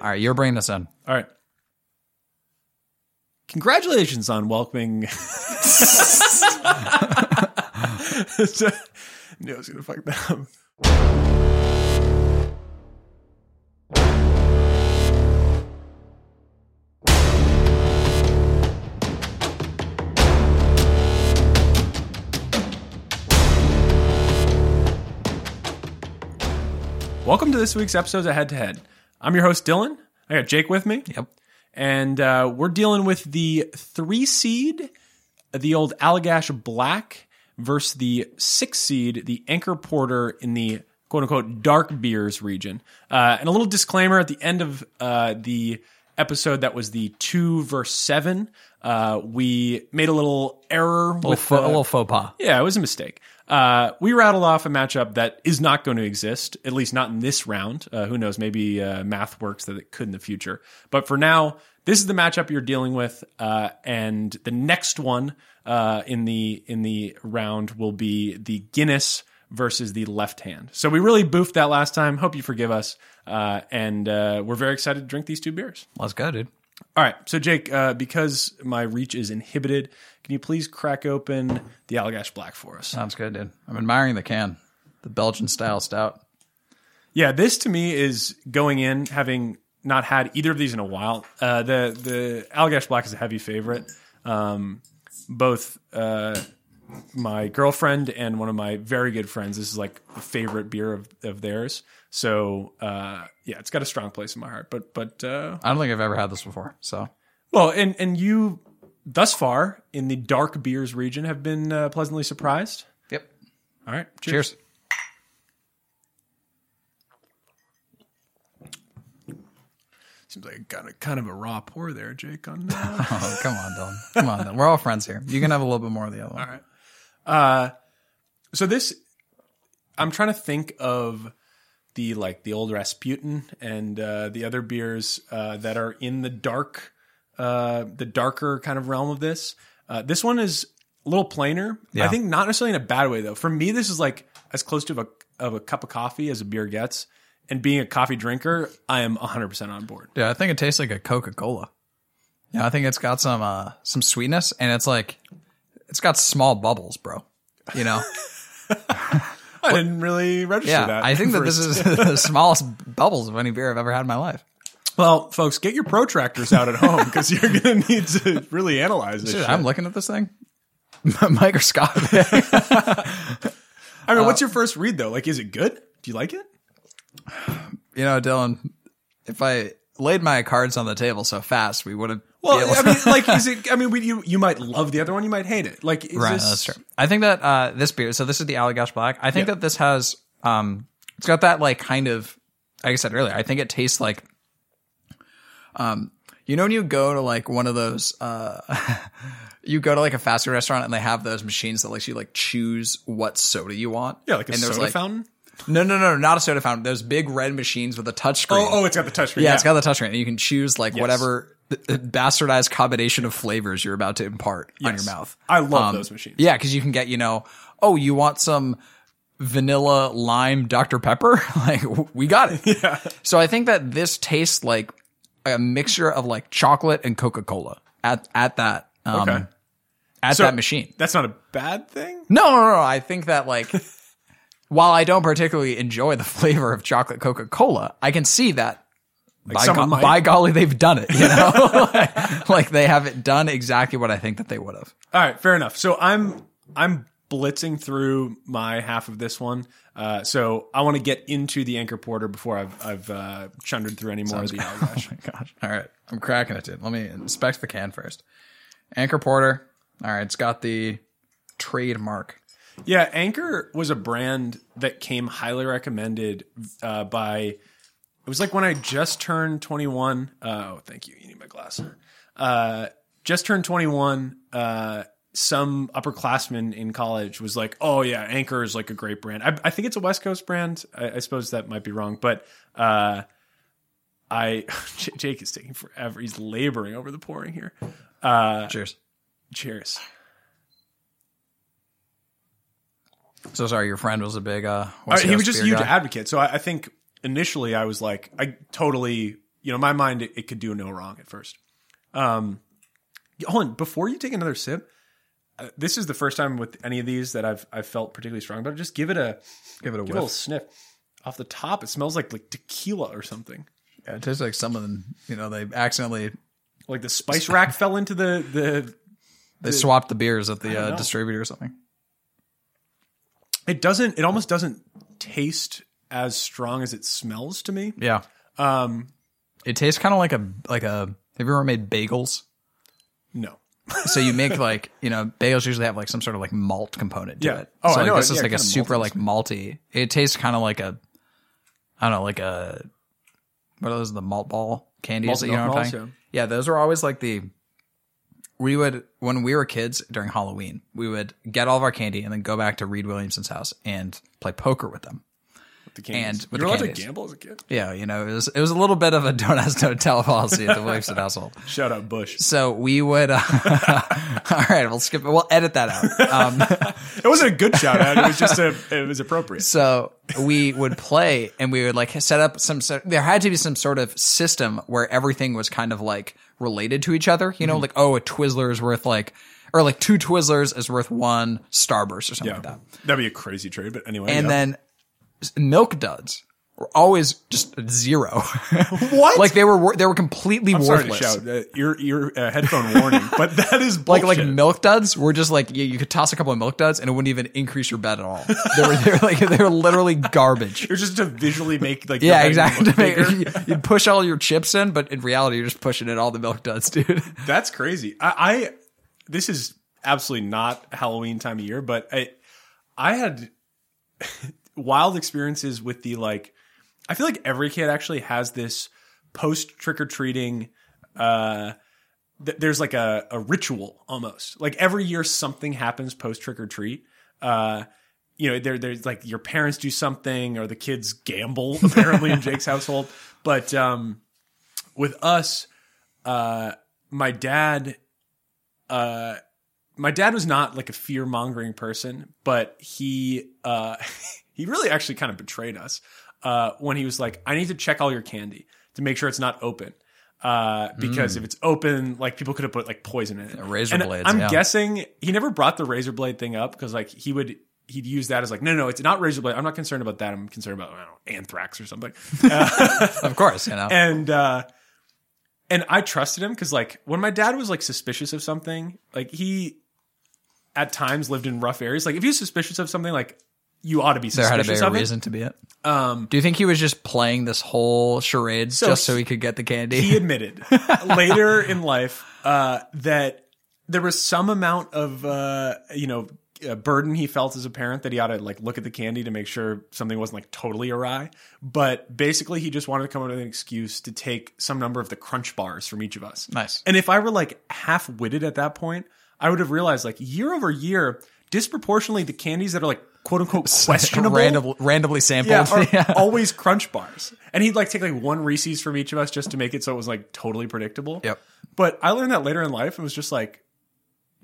All right, you're bringing this in. All right. Congratulations on welcoming. Knew I was gonna fuck up. Welcome to this week's episode of Head to Head. I'm your host Dylan. I got Jake with me. Yep. and uh, we're dealing with the three seed, the old Allagash Black, versus the six seed, the Anchor Porter in the quote unquote dark beers region. Uh, and a little disclaimer at the end of uh, the episode that was the two verse seven. Uh, we made a little error Little, with fo- a little faux pas. yeah, it was a mistake. Uh, we rattled off a matchup that is not going to exist, at least not in this round. Uh, who knows? Maybe uh, math works that it could in the future. But for now, this is the matchup you're dealing with, uh, and the next one uh, in the in the round will be the Guinness versus the left hand. So we really boofed that last time. Hope you forgive us, uh, and we're very excited to drink these two beers. Let's go, dude. All right, so Jake, uh, because my reach is inhibited, can you please crack open the Allagash Black for us? Sounds good, dude. I'm admiring the can, the Belgian style stout. Yeah, this to me is going in having not had either of these in a while. Uh, the the Allagash Black is a heavy favorite. Um, both uh, my girlfriend and one of my very good friends. This is like a favorite beer of, of theirs. So uh, yeah, it's got a strong place in my heart. But but uh, I don't think I've ever had this before. So well, and and you thus far in the dark beers region have been uh, pleasantly surprised. yep. All right, cheers. Cheers. Seems like got a kind of a raw pour there, Jake. On Oh, come on, Dylan. Come on, Dylan. We're all friends here. You can have a little bit more of the other one. All right. Uh, so this, I'm trying to think of the like the old Rasputin and uh, the other beers uh, that are in the dark, uh, the darker kind of realm of this. Uh, this one is a little plainer. Yeah. I think not necessarily in a bad way though. For me, this is like as close to a of a cup of coffee as a beer gets. And being a coffee drinker, I am 100% on board. Yeah, I think it tastes like a Coca Cola. Yeah, I think it's got some uh some sweetness, and it's like it's got small bubbles, bro. You know. I didn't really register Yeah, that. I think that this is the smallest bubbles of any beer I've ever had in my life. Well, folks, get your protractors out at home because you're going to need to really analyze this. Dude, shit. I'm looking at this thing. Microscopic. I mean, what's uh, your first read though? Like, is it good? Do you like it? you know, Dylan, if I laid my cards on the table so fast, we wouldn't. Well, I mean, like, is it? I mean, we, you you might love the other one, you might hate it. Like, is Right, this, that's true. I think that uh, this beer, so this is the Allagash Black. I think Yeah. that this has, um, it's got that like kind of, like I said earlier, I think it tastes like, um, you know, when you go to like one of those, uh, you go to like a fast food restaurant and they have those machines that lets you like choose what soda you want. Yeah, like a and there's, soda like, fountain. No, no, no, not a soda fountain. Those big red machines with a touchscreen. Oh, oh, it's got the touchscreen. Yeah, it's got the touchscreen, and you can choose like Yes. whatever bastardized combination of flavors you're about to impart on your mouth. I love Um, those machines. Yeah, because you can get you know, oh, you want some vanilla lime Dr Pepper? like we got it. Yeah. So I think that this tastes like a mixture of like chocolate and Coca Cola at at that um, Okay. at So- that machine. That's not a bad thing. No, no, no. I think that like while I don't particularly enjoy the flavor of chocolate Coca Cola, I can see that. By, go- by golly, they've done it. You know, like they have it done exactly what I think that they would have. All right, fair enough. So I'm I'm blitzing through my half of this one. Uh, so I want to get into the anchor porter before I've I've uh, chundered through any more of the. Oh my gosh! All right, I'm cracking it, dude. Let me inspect the can first. Anchor Porter. All right, it's got the trademark. Yeah, Anchor was a brand that came highly recommended uh, by. It was like when I just turned 21. Uh, oh, thank you. You need my glass. Uh, just turned 21. Uh, some upperclassman in college was like, "Oh yeah, Anchor is like a great brand." I, I think it's a West Coast brand. I, I suppose that might be wrong, but uh, I J- Jake is taking forever. He's laboring over the pouring here. Uh, Cheers. cheers. So sorry, your friend was a big. uh Uh, West he was just a huge guy? advocate. So I, I think initially I was like, I totally you know, my mind, it, it could do no wrong at first. Um, hold on, before you take another sip, uh, this is the first time with any of these that I've I've felt particularly strong about. it. Just give it a Give it a give it a little sniff. Off the top, it smells like like tequila or something. Yeah, it tastes like some of them, you know, they accidentally Like the spice rack fell into the the. they swapped the beers at the uh, distributor or something. It doesn't. It almost doesn't taste as strong as it smells to me. Yeah. Um, It tastes kind of like a like a. Have you ever made bagels? no. So you make like you know bagels usually have like some sort of like malt component to Yeah. it. Oh, so I like know this it. is Yeah, like a super malty. like malty. It tastes kind of like a, I don't know, like a what are those the malt ball candies Malt that you know what I'm talking? Yeah, those were always like the. We would when we were kids during Halloween, we would get all of our candy and then go back to Reed Williamson's house and play poker with them. The candies. And with You're the allowed candies. to gamble as a kid. Yeah, you know, it was it was a little bit of a don't ask, don't tell policy at the Williamson household. Shout out Bush. So we would. Uh, all right, we'll skip it. We'll edit that out. Um, It wasn't a good shout out. It was just a. It was appropriate. so we would play, and we would like set up some. sort- There had to be some sort of system where everything was kind of like related to each other. You know, Mm-hmm. like oh, a Twizzler is worth like, or like two Twizzlers is worth one Starburst or something Yeah, like that. that'd be a crazy trade. But anyway, And yeah. then s- Milk Duds were always just zero. what? like they were they were completely I'm sorry to worthless. shout. Uh, ear ear uh, headphone warning, but that is like bullshit. like milk duds were just like you, you could toss a couple of milk duds and it wouldn't even increase your bet at all. They were they were like they were literally garbage. You're just to visually make like Yeah, exactly. To make- you- You'd push all your chips in, but in reality, you're just pushing in all the milk duds, dude. That's crazy. I, I this is absolutely not Halloween time of year, but I I had wild experiences with the like I feel like every kid actually has this post trick or treating uh th- there's like a, a ritual almost. Like every year something happens post trick or treat. Uh you know, there there's like your parents do something or the kids gamble apparently in Jake's household. But um with us, uh my dad uh my dad was not like a fear mongering person, but he uh he really actually kind of betrayed us uh when he was like, I need to check all your candy to make sure it's not open. Uh, because if it's open, like people could have put like poison in it. razor And blades, I'm yeah. guessing he never brought the razor blade thing up because like he would he'd use that as like, no, no, it's not razor blade. I'm not concerned about that. I'm concerned about I don't know, anthrax or something. of course, you know. and uh and I trusted him because like when my dad was like suspicious of something, like he at times lived in rough areas. Like if you're suspicious of something, like you ought to be there had to suspicious be a of it. reason to be it. Um, Do you think he was just playing this whole charade just so he could get the candy? he admitted later in life uh, that there was some amount of uh, you know uh, burden he felt as a parent that he ought to like look at the candy to make sure something wasn't like totally awry. But basically, he just wanted to come up with an excuse to take some number of the crunch bars from each of us. Nice. And if I were like half witted at that point, I would have realized like year over year, disproportionately the candies that are like quote unquote questionable. Random, randomly sampled. Yeah, are always crunch bars. And he'd like take like one Reese's from each of us just to make it so it was like totally predictable. Yep. But I learned that later in life and was just like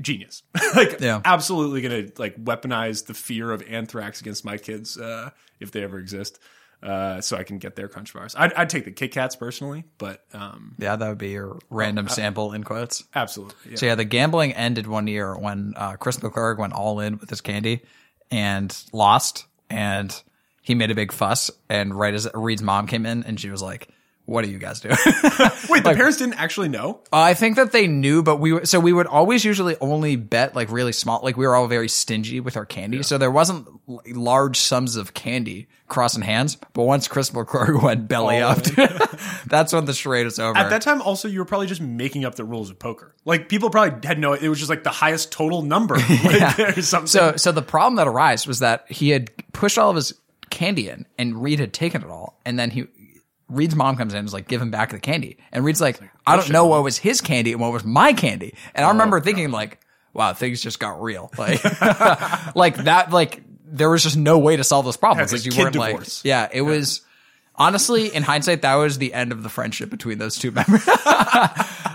genius. like Yeah. absolutely gonna like weaponize the fear of anthrax against my kids, uh, if they ever exist. Uh, so I can get their crunch bars. I'd, I'd take the Kit Kats personally, but um, yeah, that would be your random Oh, sample in quotes. absolutely. Yeah. So yeah, the gambling ended one year when uh, Chris McClurg went all in with his candy and lost, and he made a big fuss. And right as Reed's mom came in, and she was like, "What are you guys doing?" Wait, the parents didn't actually know. Uh, I think that they knew, but we so we would always usually only bet like really small. Like we were all very stingy with our candy, so there wasn't large sums of candy crossing hands. But once Chris McClurg went belly Oh. up, that's when the charade was over. At that time, also, you were probably just making up the rules of poker. Like people probably had no. It was just like the highest total number, something. So, so the problem that arose was that he had pushed all of his candy in, and Reed had taken it all, and then he. Reed's mom comes in and is like, give him back the candy. And Reed's like, I don't know what was his candy and what was my candy. And Oh, I remember thinking like, wow, things just got real. Like, like that, like there was just no way to solve those problems. It's Like like you weren't divorce. like, yeah, it was honestly, in hindsight, that was the end of the friendship between those two members.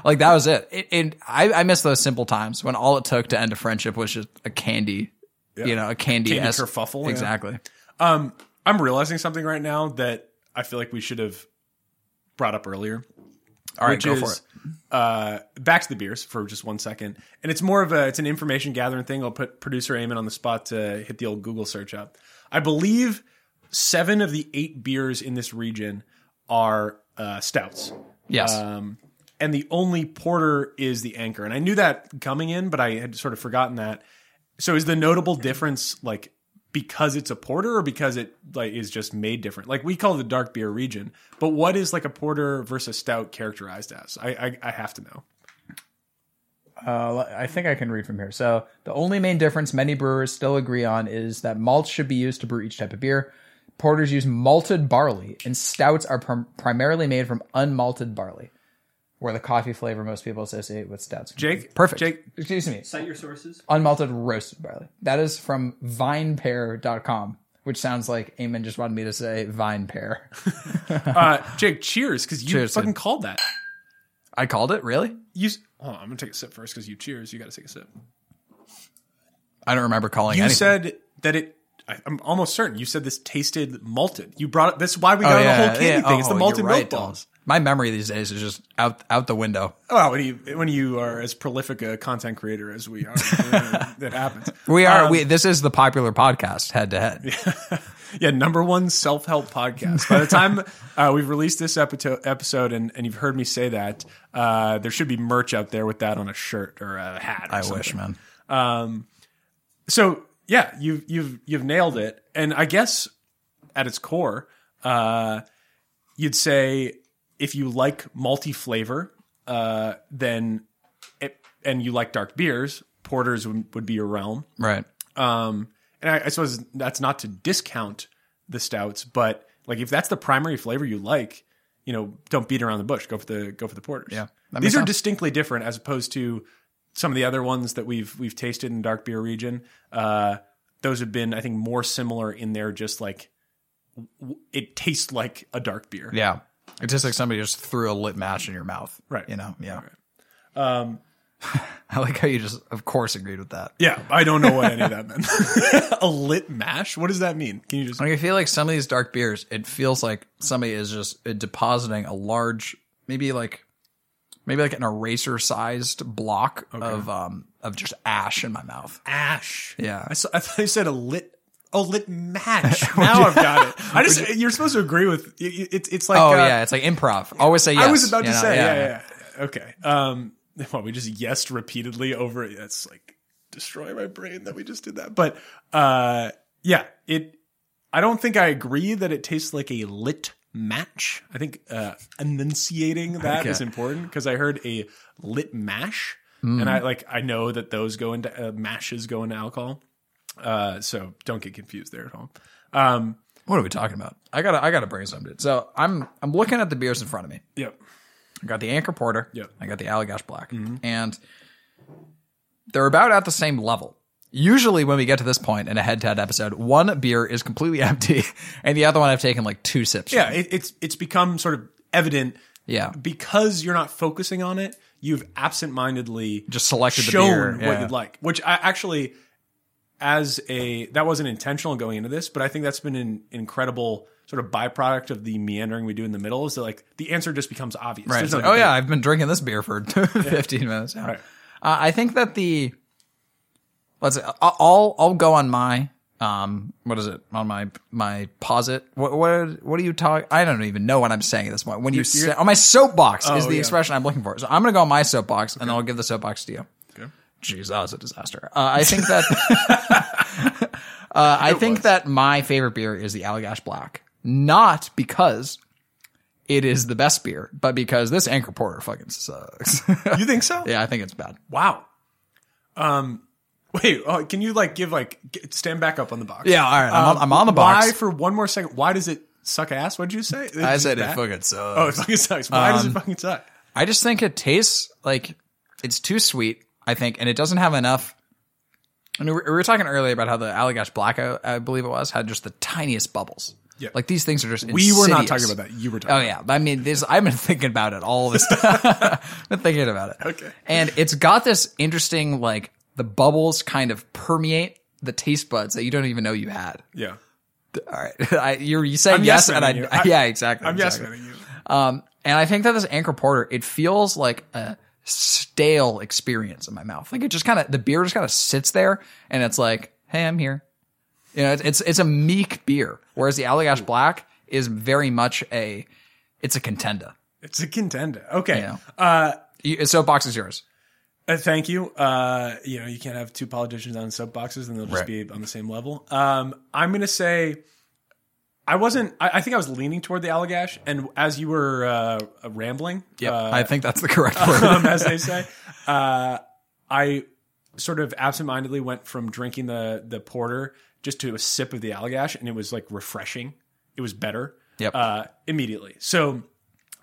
like that was it. it, it I, I miss those simple times when all it took to end a friendship was just a candy, you know, a candy, Candy kerfuffle, yeah. Exactly. Um, I'm realizing something right now that I feel like we should have brought up earlier. All right, go is for it. Uh, back to the beers for just one second, and it's more of a it's an information gathering thing. I'll put producer Eamon on the spot to hit the old Google search up. I believe seven of the eight beers in this region are uh, stouts. Yes. Um, and the only porter is the anchor. And I knew that coming in, but I had sort of forgotten that. So is the notable difference like because it's a porter or because it like is just made different? Like we call the dark beer region, but what is like a porter versus stout characterized as? I I, I have to know. Uh, I think I can read from here. So the only main difference many brewers still agree on is that malts should be used to brew each type of beer. Porters use malted barley, and stouts are prim- primarily made from unmalted barley, where the coffee flavor most people associate with stouts. Jake, Perfect. Jake, Excuse me. Cite your sources. Unmalted roasted barley. That is from vinepair.com, which sounds like Eamon just wanted me to say vine pear. uh, Jake, cheers because you Cheers, fucking dude. called that. I called it, really? You, s- hold on, I'm gonna take a sip first because you cheers. You got to take a sip. I don't remember calling You anything. said that it. I, I'm almost certain you said this tasted malted. You brought it. This is why we Oh, got yeah, the whole candy yeah. thing. It's Oh, the you're malted right, milk Dylan. balls. My memory these days is just out out the window. Well, when you when you are as prolific a content creator as we are, that happens. We are. Um, we this is the popular podcast head to head. yeah, number one self help podcast. By the time uh, we've released this episode, episode and, and you've heard me say that, uh, there should be merch out there with that on a shirt or a hat. Or I something. wish, man. Um, So yeah, you've you've you've nailed it. And I guess at its core, uh, you'd say if you like multi flavor, uh, then it, and you like dark beers, porters would, would be your realm. Right. Um, and I, I suppose that's not to discount the stouts, but like if that's the primary flavor you like, you know, don't beat around the bush. Go for the go for the porters. Yeah, these are sense. distinctly different as opposed to some of the other ones that we've we've tasted in the dark beer region. Uh, those have been, I think, more similar in their just like w- it tastes like a dark beer. Yeah. It's just like somebody just threw a lit match in your mouth. Right. You know. Yeah. Um, I like how you just, of course, agreed with that. yeah, I don't know what any of that meant. a lit mash? What does that mean? Can you just Like I feel like some of these dark beers, it feels like somebody is just uh, depositing a large, maybe like, maybe like an eraser sized block of um of just ash in my mouth. ash. Yeah. I, saw, I thought you said a lit. Oh, lit match. Now I've got it. I just you're supposed to agree with it's. It's like Oh uh, yeah, it's like improv. Always say yes. I was about you to know? say yeah, yeah, yeah. Okay. Um. Well, we just yesed repeatedly over. That's like destroy my brain that we just did that. But uh, yeah, it. I don't think I agree that it tastes like a lit match. I think uh, enunciating that is Okay. important because I heard a lit mash, Mm. and I like I know that those go into uh, mashes go into alcohol. Uh, so don't get confused there at home. Um, What are we talking about? I gotta I gotta bring dude. So I'm I'm looking at the beers in front of me. yep. I got the Anchor Porter. Yep. I got the Allagash Black. And they're about at the same level. Usually when we get to this point in a head-to-head episode, one beer is completely empty and the other one I've taken like two sips. Yeah, it, it's it's become sort of evident Yeah. because you're not focusing on it. You've absent-mindedly Just selected the beer, what yeah. you'd like, which I actually, as a that wasn't intentional going into this, but I think that's been an incredible sort of byproduct of the meandering we do in the middle. Is that like the answer just becomes obvious. Right. No like, oh yeah. I've been drinking this beer for 15 minutes. Yeah. Right. Uh, I think that the let's I'll I'll- I'll go on my um what is it on my my posit what what what do you talk I don't even know what I'm saying at this point when you say, on my soapbox is Oh, the yeah. expression I'm looking for so I'm gonna go on my soapbox and then I'll give the soapbox to you. Jeez, that was a disaster. Uh, I think that uh, I think that my favorite beer is the Allagash Black, not because it is the best beer, but because this Anchor Porter fucking sucks. You think so? yeah, I think it's bad. Wow. Um. Wait. Oh, can you like give like stand back up on the box? Yeah, all right. I'm, on, I'm on the box. Why for one more second? Why does it suck ass? What did you say? I said it fucking sucks. Oh, it fucking sucks. Why does it Um, fucking suck? I just think it tastes like it's too sweet. I think, and it doesn't have enough. I mean, we we were talking earlier about how the Allagash Black, I, believe it was, had just the tiniest bubbles. Yeah. like these things are just. We were not talking about that. You were talking. Oh yeah, I mean, this. I've been thinking about it all this. time. I've been thinking about it. Okay. and it's got this interesting, like the bubbles kind of permeate the taste buds that you don't even know you had. Yeah. All right, I, you're you saying I'm yes, yes and I. I- yeah, exactly. I'm yes exactly. manning you. Um, And I think that this Anchor Porter, it feels like a stale experience in my mouth. Like it just kind of, the beer just kind of sits there and it's like, hey, I'm here. You know, it's, it's, it's a meek beer. Whereas the Allagash Black is very much a, it's a contender. It's a contender. Okay. You know? Uh, You- Soapbox is yours. Uh, thank you. Uh, you know, you can't have two politicians on soapboxes and they'll just Right. be on the same level. Um, I'm going to say I wasn't, I, I think I was leaning toward the Allagash. And as you were uh, rambling, uh, I think that's the correct word. um, as they say, uh, I sort of absentmindedly went from drinking the, the porter just to a sip of the Allagash and it was like refreshing. It was better Yep. uh, immediately. So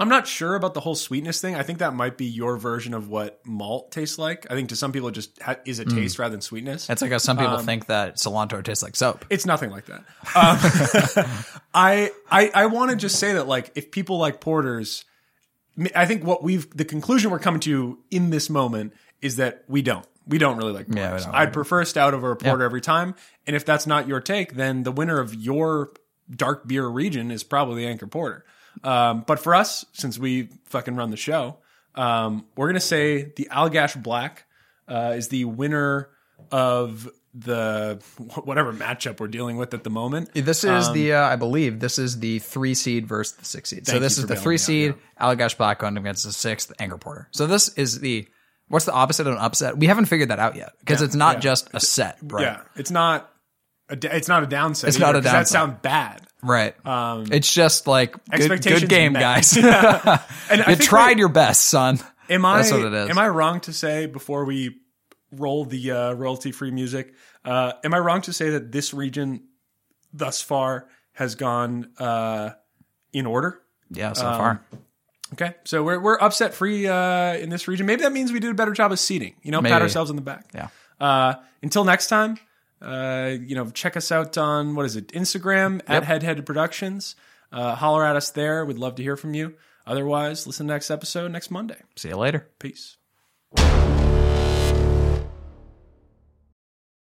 I'm not sure about the whole sweetness thing. I think that might be your version of what malt tastes like. I think to some people it just ha- is a Mm. taste rather than sweetness. It's like how some Um, people think that cilantro tastes like soap. It's nothing like that. Um, I I, I want to just say that like if people like porters, I think what we've the conclusion we're coming to in this moment is that we don't. We don't really like porters. Yeah, I'd prefer a stout over a porter every time. And if that's not your take, then the winner of your dark beer region is probably Anchor Porter. Um, but for us, since we fucking run the show, um, we're gonna say the Allagash Black uh, is the winner of the whatever matchup we're dealing with at the moment. This is the, uh, I believe, this is the three seed versus the six seed. So this is the three seed, Allagash Black going against the sixth, Anchor Porter. So this is the, what's the opposite of an upset? We haven't figured that out yet because it's not yeah. just a set, right? Yeah, it's not. A, it's not a downside. It's not either, a 'cause That sounds bad. Right. it's just like good, good game, met. guys. And I you tried your best, son. Am I? That's what it is. Am I wrong to say before we roll the uh, royalty-free music? Uh, am I wrong to say that this region, thus far, has gone uh, in order? Yeah, Um, so far. Okay, so we're we're upset free uh, in this region. Maybe that means we did a better job of seating. You know, Maybe. pat ourselves on the back. Yeah. Uh, until next time, uh, you know, check us out on what is it, Instagram at Yep. Head Headed Productions. Uh, holler at us there. We'd love to hear from you. Otherwise, listen to next episode next Monday. See you later. Peace.